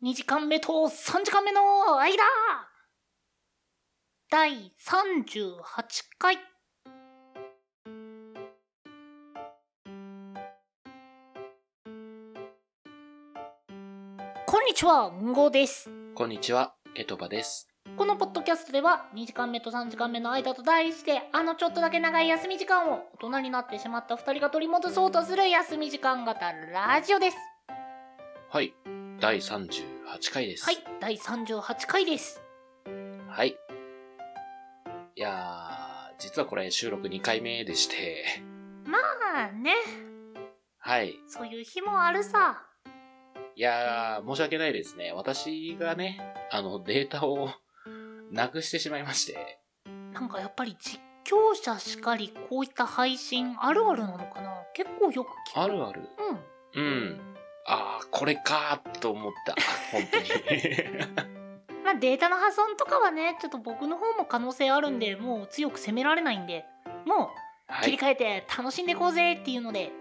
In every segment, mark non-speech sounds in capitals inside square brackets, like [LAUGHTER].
2時間目と3時間目の間第38回こんにちは、んごです。こんにちは、ケトバです。このポッドキャストでは2時間目と3時間目の間と題してあのちょっとだけ長い休み時間を大人になってしまった2人が取り戻そうとする休み時間型ラジオです。はい、第38回です。はい、第38回です。はい。いやー、実はこれ収録2回目でして、まあね、はい。そういう日もあるさ。いやー、申し訳ないですね。私がね、あの、データをなくしてしまいまして、なんかやっぱり実況者しかりこういった配信あるあるなのかな結構よく聞く。あるある。うん。うん。あー、これかーと思った。本当に。[LAUGHS] まあデータの破損とかはね、ちょっと僕の方も可能性あるんで、もう強く責められないんで、もうはい。切り替えて楽しんでいこうぜっていうので、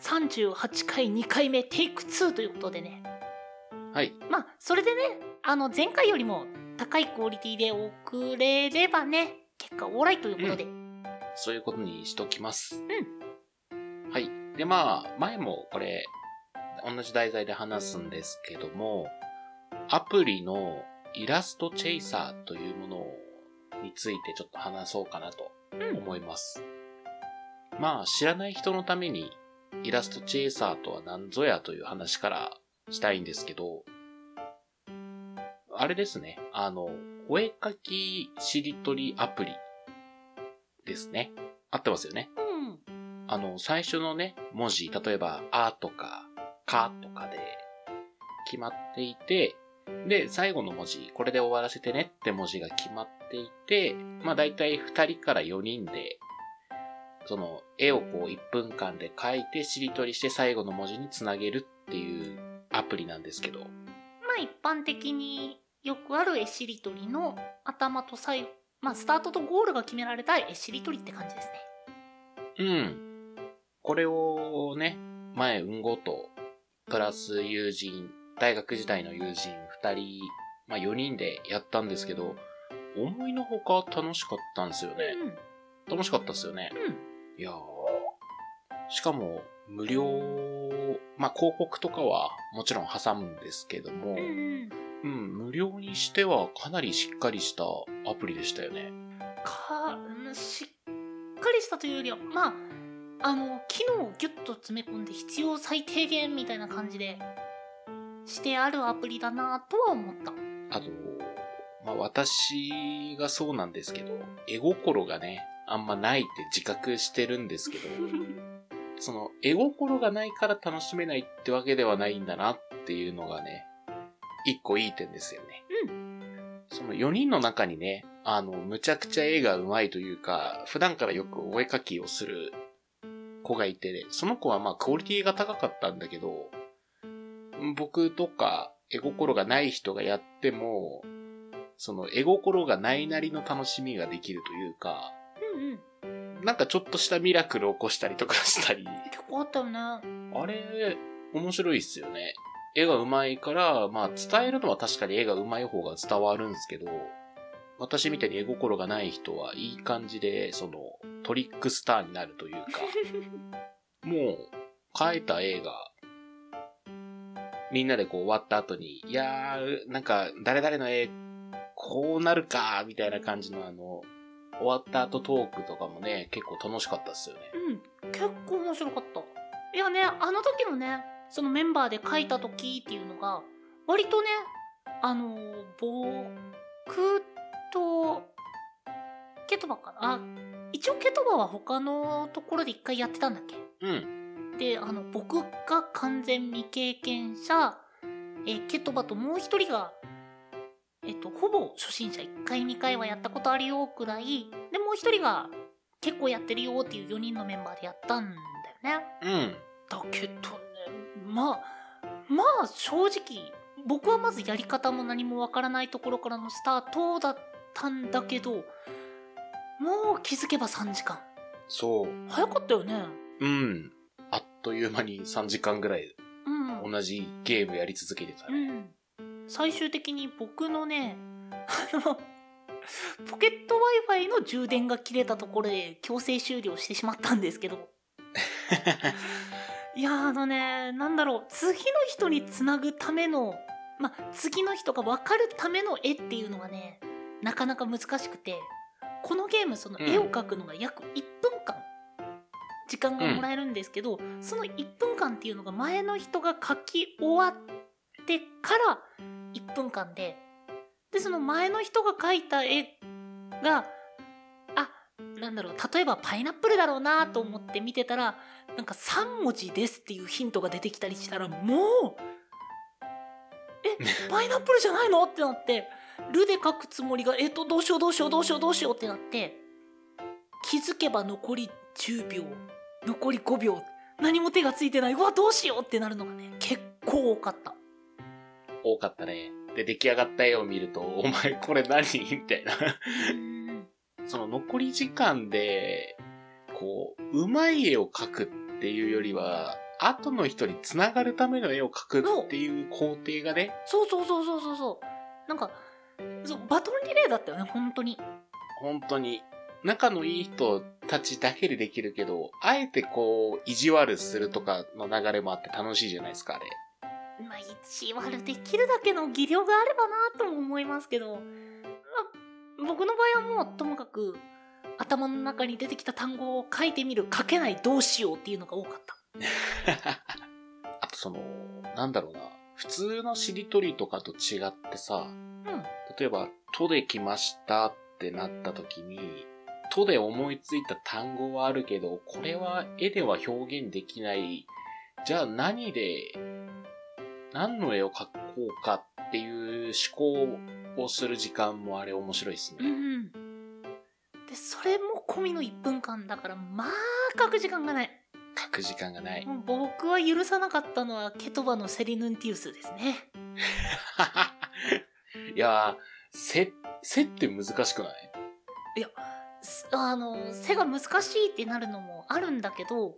38回2回目テイク2ということでね。はい。まあ、それでね、あの、前回よりも高いクオリティで送れればね、結果オーライということで。そういうことにしときます。うはい。で、まあ、前もこれ、同じ題材で話すんですけども、アプリのイラストチェイサーというものについてちょっと話そうかなとうん思います。まあ、知らない人のために、イラストチェイサーとは何ぞやという話からしたいんですけど、あれですね、あの、お絵かきしりとりアプリですね。合ってますよね。うん。あの、最初のね、文字、例えば、あとか、かとかで決まっていて、で、最後の文字、これで終わらせてねって文字が決まっていて、まあ大体2人から4人で、その絵をこう1分間で描いてしりとりして最後の文字につなげるっていうアプリなんですけど、まあ一般的によくある絵しりとりの頭と最後、まあスタートとゴールが決められた絵しりとりって感じですね。うん。これをね、前、うんごと、プラス友人、大学時代の友人二人、まあ4人でやったんですけど、思いのほか楽しかったんですよね。楽しかったですよね。うん。うん。いやーしかも、無料、まあ広告とかはもちろん挟むんですけども、うんうん。うん、無料にしてはかなりしっかりしたアプリでしたよね。か、うんしっかりしたというよりは、まあ、あの、機能をギュッと詰め込んで必要最低限みたいな感じで、してあるアプリだなとは思った。あと、まあ私がそうなんですけど、絵心がね、あんまないって自覚してるんですけど、[LAUGHS] その絵心がないから楽しめないってわけではないんだなっていうのがね、一個いい点ですよね。その4人の中にね、あの、むちゃくちゃ絵が上手いというか、普段からよくお絵描きをする子がいて、その子はまあクオリティが高かったんだけど、僕とか絵心がない人がやっても、その絵心がないなりの楽しみができるというか、うんうん。なんかちょっとしたミラクルを起こしたりとかしたり、結構あったよね。あれ、面白いっすよね。絵が上手いから、まあ伝えるのは確かに絵が上手い方が伝わるんですけど、私みたいに絵心がない人はいい感じで、そのトリックスターになるというか、[LAUGHS] もう描いた絵が、みんなでこう終わった後に、いやー、なんか誰々の絵、こうなるか、みたいな感じのあの、終わった後トークとかもね、結構楽しかったっすよね。うん、結構面白かった。いやね、あの時のね、そのメンバーで書いた時っていうのが、割とね、あのー、僕と、ケトバかな？あ、一応ケトバは他のところで一回やってたんだっけ？うん。で、あの、僕が完全未経験者、えーケトバともう一人が、えっと、ほぼ初心者1回2回はやったことあるよくらい、で、もう一人が結構やってるよっていう4人のメンバーでやったんだよね。うん。だけどね、まあ、まあ正直、僕はまずやり方も何もわからないところからのスタートだったんだけど、もう気づけば3時間。そう。早かったよね。うん。あっという間に3時間ぐらい。うん。うん同じゲームやり続けてたら。うん、最終的に僕のねあのポケット w i f i の充電が切れたところで強制終了してしまったんですけど [LAUGHS] いやあのねなんだろう次の人につなぐためのまあ次の人が分かるための絵っていうのがねなかなか難しくてこのゲームその絵を描くのが約1分間時間がもらえるんですけど、その1分間っていうのが前の人が描き終わってから1分間ででその前の人が描いた絵があなんだろう例えばパイナップルだろうなと思って見てたらなんか3文字ですっていうヒントが出てきたりしたらもうえ [LAUGHS] パイナップルじゃないのってなってルで書くつもりがえっとどうしようどうしようどうしようどうしようってなって気づけば残り10秒残り5秒何も手がついてない。うわどうしようってなるのがね結構多かった。多かったね。で、出来上がった絵を見ると、お前これ何？みたいな。うん。その残り時間で、こう、うまい絵を描くっていうよりは、後の人に繋がるための絵を描くっていう工程がね、そう。そうそうそうそうそう。なんかそうバトンリレーだったよね本当に。本当に、仲のいい人たちだけでできるけど、あえてこう、意地悪するとかの流れもあって楽しいじゃないですか、あれ。まあ一割できるだけの技量があればなとも思いますけど、まあ、僕の場合はもうともかく頭の中に出てきた単語を書いてみる書けないどうしようっていうのが多かった。[LAUGHS] あとその、なんだろうな。普通のしりとりとかと違ってさ、うん例えば、とで来ましたってなった時に、とで思いついた単語はあるけど、これは絵では表現できない。じゃあ何で、何の絵を描こうかっていう思考をする時間もあれ面白いですうね。んでそれも込みの1分間だからまあ書く時間がない書く時間がない。僕は許さなかったのはケトバのセリヌンティウスですね [LAUGHS] いやー、せ、せって難しくない？すあの背が難しいってなるのもあるんだけど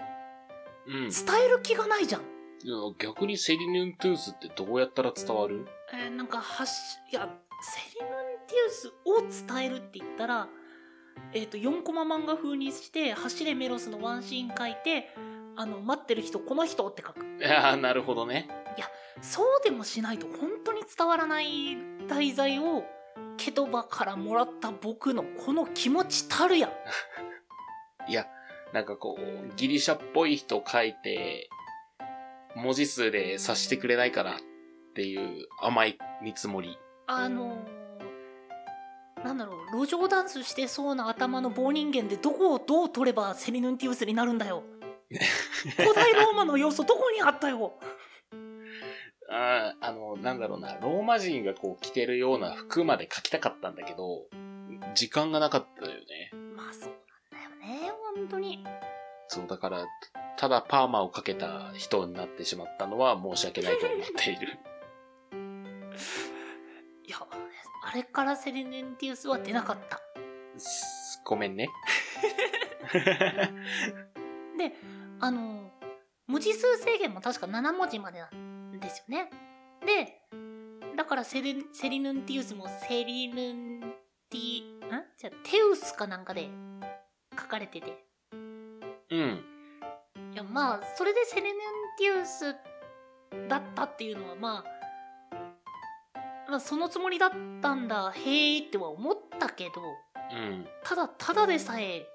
うん。伝える気がないじゃんいや逆にセリヌントゥースってどうやったら伝わる？えーなんかはしいやセリヌンティウスを伝えるって言ったら、えー、と4コマ漫画風にして「走れメロス」のワンシーン書いてあの待ってる人この人って書くいやーなるほどね。そうでもしないと本当に伝わらない題材をケトバからもらった僕のこの気持ちたるや [LAUGHS] いや、なんかこう、ギリシャっぽい人書いて、文字数で察してくれないかなっていう甘い見積もり。あのーなんだろう路上ダンスしてそうな頭の棒人間でどこをどう取ればセリヌンティウスになるんだよ。[LAUGHS] 古代ローマの要素どこにあったよあーあの、なんだろうな、ローマ人がこう着てるような服まで描きたかったんだけど、時間がなかったよね。まあそうなんだよね本当にそう、だから、ただパーマをかけた人になってしまったのは申し訳ないと思っている。[LAUGHS] [LAUGHS] いやあれからセリヌンティウスは出なかったすごめんね。[LAUGHS] であの文字数制限も確か7文字までなんですよねでだからセリセリヌンティウスもセリヌンティんじゃあテウスかなんかで書かれててうん。いやまあそれでセリヌンティウスだったっていうのはまあまあそのつもりだったんだへえっては思ったけどうん。ただただでさえ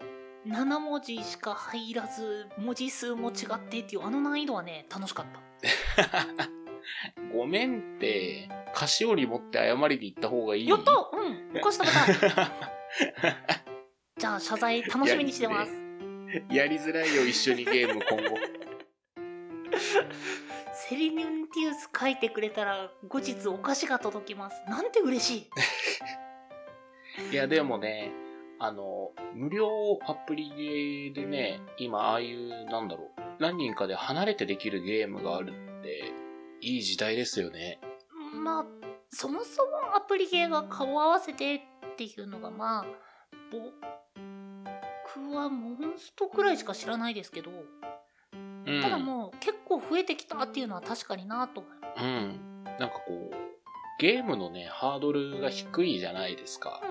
7文字しか入らず文字数も違ってっていうあの難易度はね楽しかった。ごめんって、菓子折り持って謝りに行った方がいいやった！うん。お菓子食べたい。[LAUGHS] じゃあ謝罪楽しみにしてます。やりづらいよ、一緒にゲーム今後。セリヌンティウス書いてくれたら後日お菓子が届きます。なんて嬉しい。[LAUGHS] いや、でもね、あの、無料アプリゲーでね、今、ああいう、なんだろう、何人かで離れてできるゲームがあるって、いい時代ですよね。まあそもそもアプリゲーが顔合わせてっていうのがまあ僕はモンストくらいしか知らないですけどうんただもう結構増えてきたっていうのは確かになと思ううん。なんかこう、ゲームのね、ハードルが低いじゃないですか。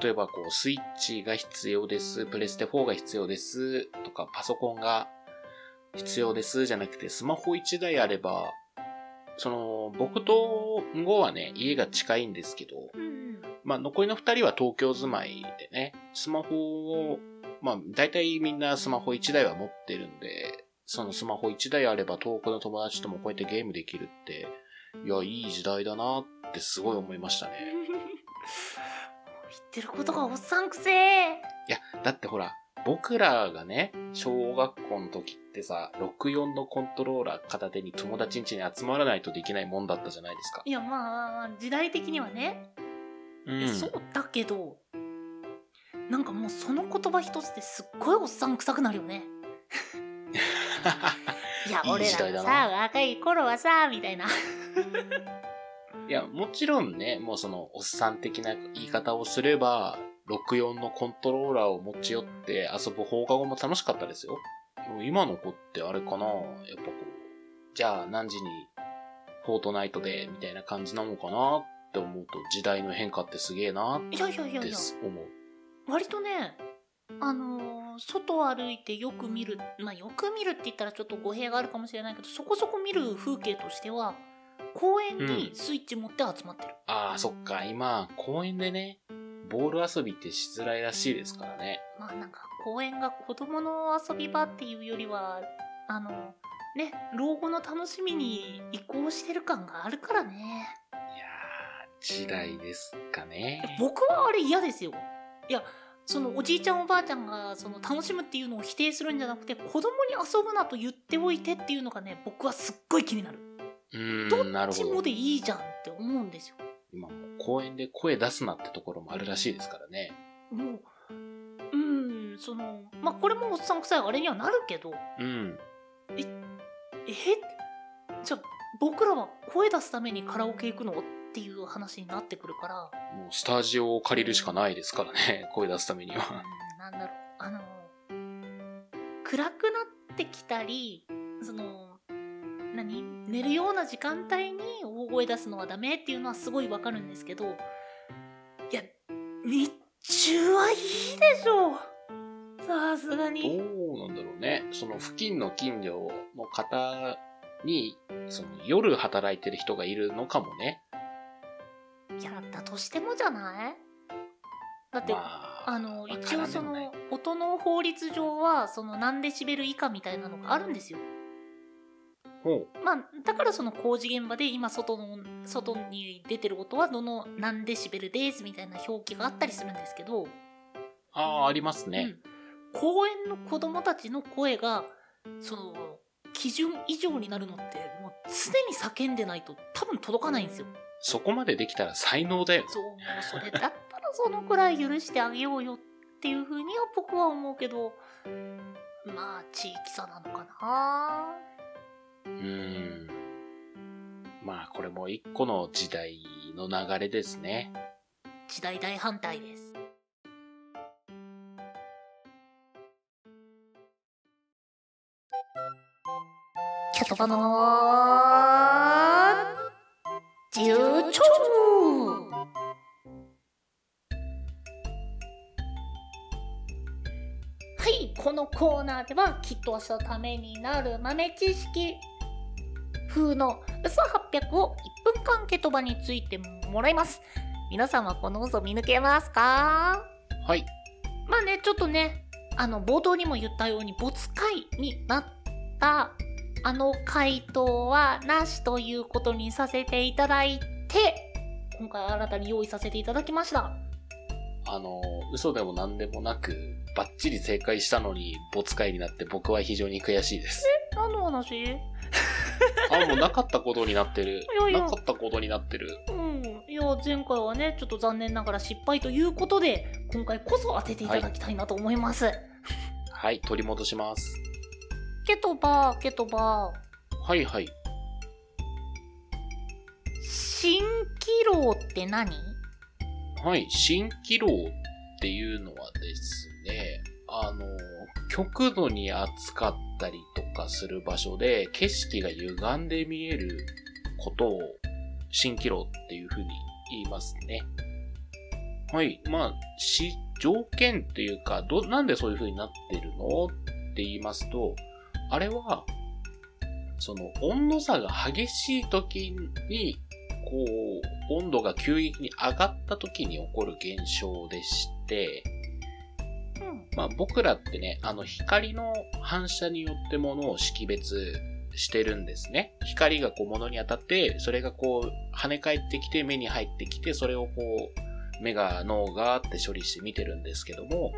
例えばこう、スイッチが必要です、プレステ4が必要です、とか、パソコンが必要です、じゃなくて、スマホ1台あれば、その、僕とゴはね、家が近いんですけど、まあ、残りの2人は東京住まいでね、スマホを、まあ、大体みんなスマホ1台は持ってるんで、そのスマホ1台あれば遠くの友達ともこうやってゲームできるって、いや、いい時代だなってすごい思いましたね。[LAUGHS] 言ってることがおっさんくせえ。いや、だってほら、僕らがね、小学校の時ってさ、64のコントローラー片手に友達ん家に集まらないとできないもんだったじゃないですか。いやまあ時代的にはね、うん。そうだけどなんかもうその言葉一つですっごいおっさん臭くなるよね。[LAUGHS] いやいい俺らがさ若い頃はさみたいないや、もちろんね、もうその、おっさん的な言い方をすれば、64のコントローラーを持ち寄って遊ぶ放課後も楽しかったですよ。でも今の子ってあれかなやっぱこう、じゃあ何時にフォートナイトで、みたいな感じなのかなって思うと、時代の変化ってすげえないやいやいやいやです、思う。割とねあのー外を歩いてよく見るまあよく見るって言ったらちょっと語弊があるかもしれないけどそこそこ見る風景としては公園にスイッチ持って集まってる、ああ、そっか、今、公園でね、ボール遊びってしづらいらしいですからね。まあなんか公園が子供の遊び場っていうよりはあのね老後の楽しみに移行してる感があるからね。いやー、時代ですかね。僕はあれ嫌ですよ。いやそのおじいちゃんおばあちゃんがその楽しむっていうのを否定するんじゃなくて子供に遊ぶなと言っておいてっていうのがね僕はすっごい気になるどっちもで。いいじゃんって思うんですよ今もう公園で声出すなってところもあるらしいですからね。もううんそのまあこれもおっさん臭いあれにはなるけどうん。えじゃあ僕らは声出すためにカラオケ行くのっていう話になってくるからもうスタジオを借りるしかないですからね、声出すためにうんは。なんだろうあの暗くなってきたりその何？寝るような時間帯に大声出すのはダメっていうのはすごいわかるんですけどいや日中はいいでしょう。さすがどにうなんだろうね。その付近の近所の方に、その夜働いてる人がいるのかもね。いやだとしてもじゃない？だって、まあ、あの一応その音の法律上はその何デシベル以下みたいなのがあるんですよ。ほまあだからその工事現場で今外の外に出てる音はどの何デシベルですみたいな表記があったりするんですけど、う。ああ、ありますね。うん、公園の子供たちの声がその基準以上になるのってもう常に叫んでないと多分届かないんですよそこまでできたら才能だよ。そうそれだったらそのくらい許してあげようよっていうふうには僕は思うけどまあ地域差なのかなうん。まあ、これも一個の時代の流れですね。時代大反対ですキャトバの自由帳はいこのコーナーではきっと明日のためになる豆知識風の嘘800を1分間ケトバについてもらいます皆さんはこの嘘見抜けますか？はい。まあねちょっとねあの冒頭にも言ったように没回になったあの回答はなしということにさせていただいて今回新たに用意させていただきましたあの、嘘でも何でもなく、バッチリ正解したのに、没回になって僕は非常に悔しいです。何の話？[LAUGHS] あ、もうなかったことになってる。いやいやなかったことになってる。うんいや前回はねちょっと残念ながら失敗ということで今回こそ当てていただきたいなと思います、はい、取り戻します。ケトバケトバはいはい。蜃気楼って何？はい、蜃気楼っていうのはですね、あの、極度に暑かっったりとかする場所で景色が歪んで見えることを蜃気楼っていうふうに言いますね。はい。まあ、し、条件っていうか、ど、なんでそういう風になってるのって言いますと、あれは、その温度差が激しい時に、こう、温度が急激に上がった時に起こる現象でして、まあ僕らってね、あの光の反射によって物を識別してるんですね。光がこう物に当たって、それがこう跳ね返ってきて目に入ってきて、それをこう目が脳がって処理して見てるんですけども、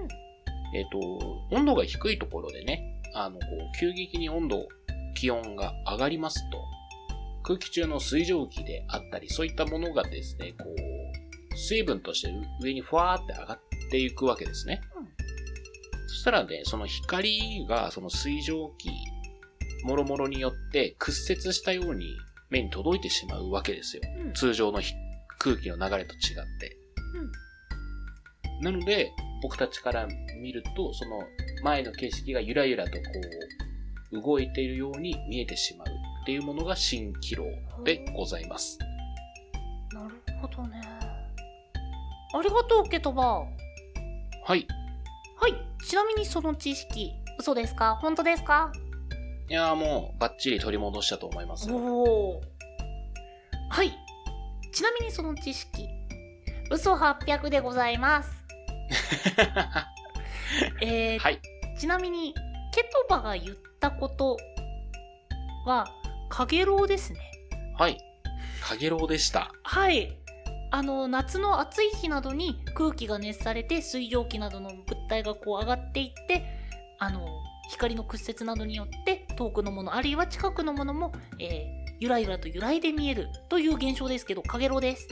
えっ、と、温度が低いところでね、あの、こう急激に温度、気温が上がりますと、空気中の水蒸気であったり、そういったものがですね、こう、水分として上にふわーって上がっていくわけですね。そしたらね、その光がその水蒸気、もろもろによって屈折したように目に届いてしまうわけですよ。うん通常のひ空気の流れと違って。なので、僕たちから見ると、その前の景色がゆらゆらとこう、動いているように見えてしまうっていうものが蜃気楼でございます。なるほどねありがとうケトバはい。はいちなみにその知識嘘ですか？本当ですか？いやーもうバッチリ取り戻したと思いますよ。おおはいちなみにその知識嘘800でございます [LAUGHS] えーはい。ちなみにケトバが言ったことはかげろうですねはい。かげろうでした。はいあの夏の暑い日などに空気が熱されて水蒸気などの物体がこう上がっていってあの光の屈折などによって遠くのものあるいは近くのものも、えーゆらゆらと揺らいで見えるという現象ですけどかげろうです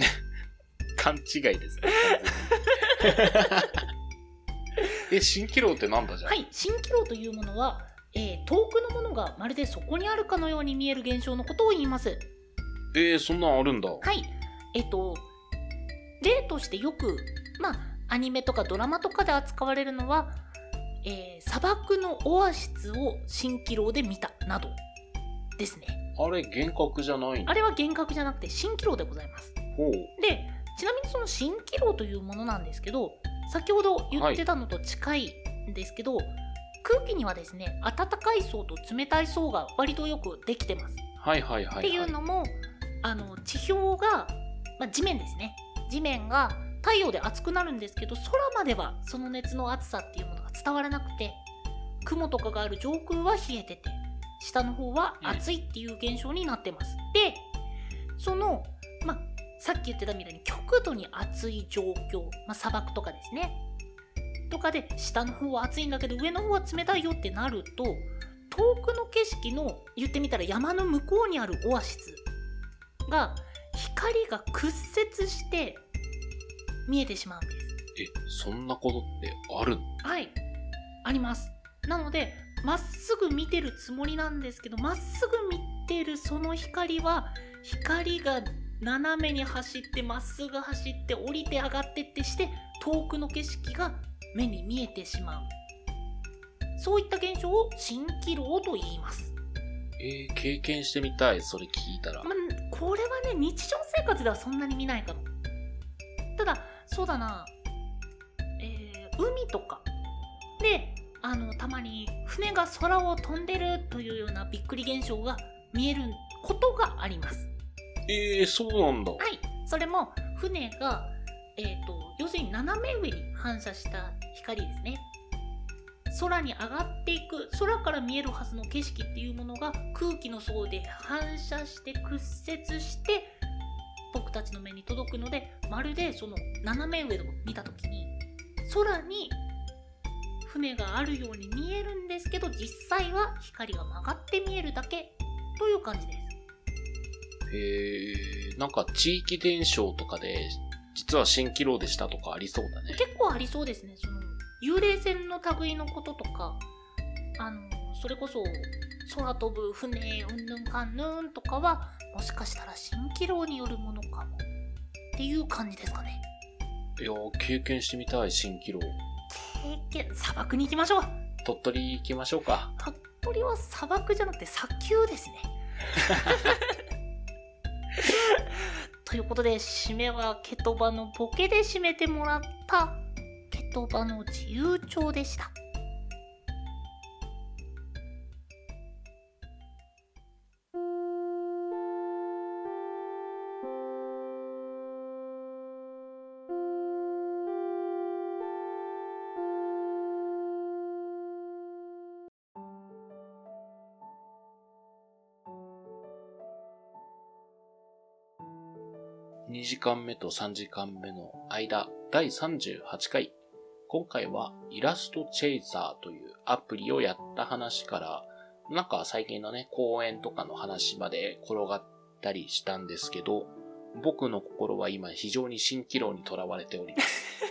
[LAUGHS] 勘違いですね。[LAUGHS] え、蜃気楼ってなんだじゃん。はい蜃気楼というものは、えー遠くのものがまるでそこにあるかのように見える現象のことを言いますえー、そんなんあるんだ。はい。えっと、例としてよく、まあ、アニメとかドラマとかで扱われるのは、えー砂漠のオアシスを蜃気楼で見たなどですね。あれ、幻覚じゃない。あれは幻覚じゃなくて蜃気楼でございます。ほう。で、ちなみにその蜃気楼というものなんですけど、先ほど言ってたのと近いんですけど、空気にはですね、暖かい層と冷たい層が割とよくできてます。はいはいはい、はい。っていうのもあの地表が、まあ、地面ですね地面が太陽で熱くなるんですけど空まではその熱の熱さっていうものが伝わらなくて雲とかがある上空は冷えてて下の方は暑いっていう現象になってます。でその、まあ、さっき言ってたみたいに極度に暑い状況、まあ、砂漠とかですねとかで下の方は暑いんだけど上の方は冷たいよってなると遠くの景色の言ってみたら山の向こうにあるオアシスが光が屈折して見えてしまうんです。え、そんなことってあるの？はい、あります。なのでまっすぐ見てるつもりなんですけどまっすぐ見てるその光は光が斜めに走ってまっすぐ走って降りて上がってってして遠くの景色が目に見えてしまうそういった現象を蜃気楼と言います。えー経験してみたい、それ聞いたら。まあ、これはね日常生活ではそんなに見ないかもただそうだな。えー海とか。であのたまに船が空を飛んでるというようなびっくり現象が見えることがあります。えー、そうなんだ。はい。それも船がえっ、と要するに斜め上に反射した光ですね。空に上がっていく空から見えるはずの景色っていうものが空気の層で反射して屈折して僕たちの目に届くのでまるでその斜め上を見た時に空に船があるように見えるんですけど実際は光が曲がって見えるだけという感じです。えー、なんか地域伝承とかで、実は蜃気楼でしたとかありそうだね。結構ありそうですね。その幽霊船の類のこととかあのそれこそ空飛ぶ船うんぬんかんぬんとかはもしかしたら蜃気楼によるものかもっていう感じですかねいやー、経験してみたい、蜃気楼。経験砂漠に行きましょう鳥取行きましょうか。鳥鳥は砂漠じゃなくて砂丘ですね。ということで、締めはケトバのボケで締めてもらったケトバの自由帳でした。2時間目と3時間目の間、第38回。今回はイラストチェイザーというアプリをやった話から、なんか最近のね、公演とかの話まで転がったりしたんですけど、僕の心は今非常に蜃気楼にとらわれております。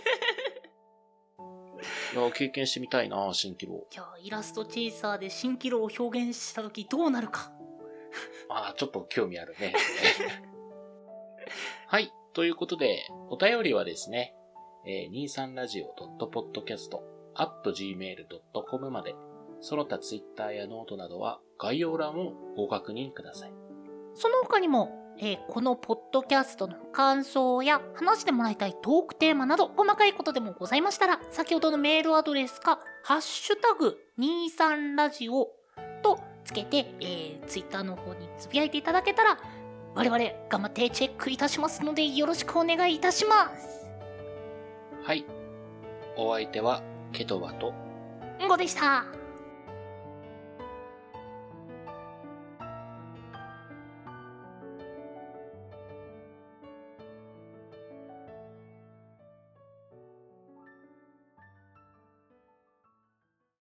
[LAUGHS] いや、経験してみたいな、蜃気楼。いや、イラストチェイサーで蜃気楼を表現した時どうなるか。ああ、ちょっと興味あるね。[LAUGHS] はい。ということで、お便りはですね、えー、23radio.podcast.gmail.com まで、その他ツイッターやノートなどは概要欄をご確認ください。その他にも、えーこのポッドキャストの感想や話してもらいたいトークテーマなど細かいことでもございましたら、先ほどのメールアドレスか、ハッシュタグ23ラジオとつけて、えー、ツイッターの方につぶやいていただけたら、我々頑張ってチェックいたしますのでよろしくお願いいたします。はい。お相手は、ケトバと、んごでした。